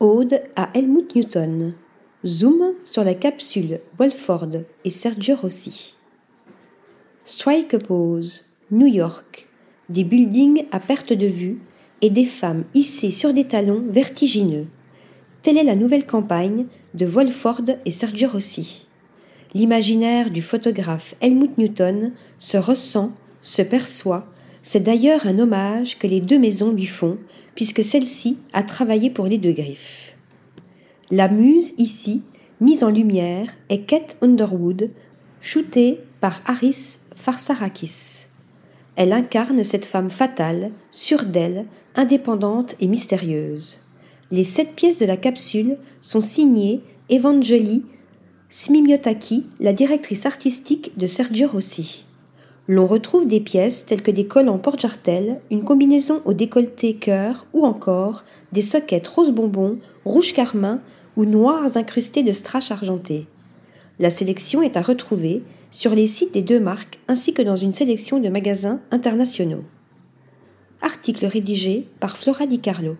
Ode à Helmut Newton. Zoom sur la capsule Wolford et Sergio Rossi. Strike pose, New York. Des buildings à perte de vue et des femmes hissées sur des talons vertigineux. Telle est la nouvelle campagne de Wolford et Sergio Rossi. L'imaginaire du photographe Helmut Newton se ressent, se perçoit, c'est d'ailleurs un hommage que les deux maisons lui font, puisque celle-ci a travaillé pour les deux griffes. La muse ici, mise en lumière, est Kate Underwood, shootée par Harris Farsarakis. Elle incarne cette femme fatale, sûre d'elle, indépendante et mystérieuse. Les sept pièces de la capsule sont signées Evangeli Smimiotaki, la directrice artistique de Sergio Rossi. L'on retrouve des pièces telles que des collants porte-jartel, une combinaison au décolleté cœur ou encore des soquettes rose bonbon, rouge carmin ou noires incrustées de strass argenté. La sélection est à retrouver sur les sites des deux marques ainsi que dans une sélection de magasins internationaux. Article rédigé par Flora Di Carlo.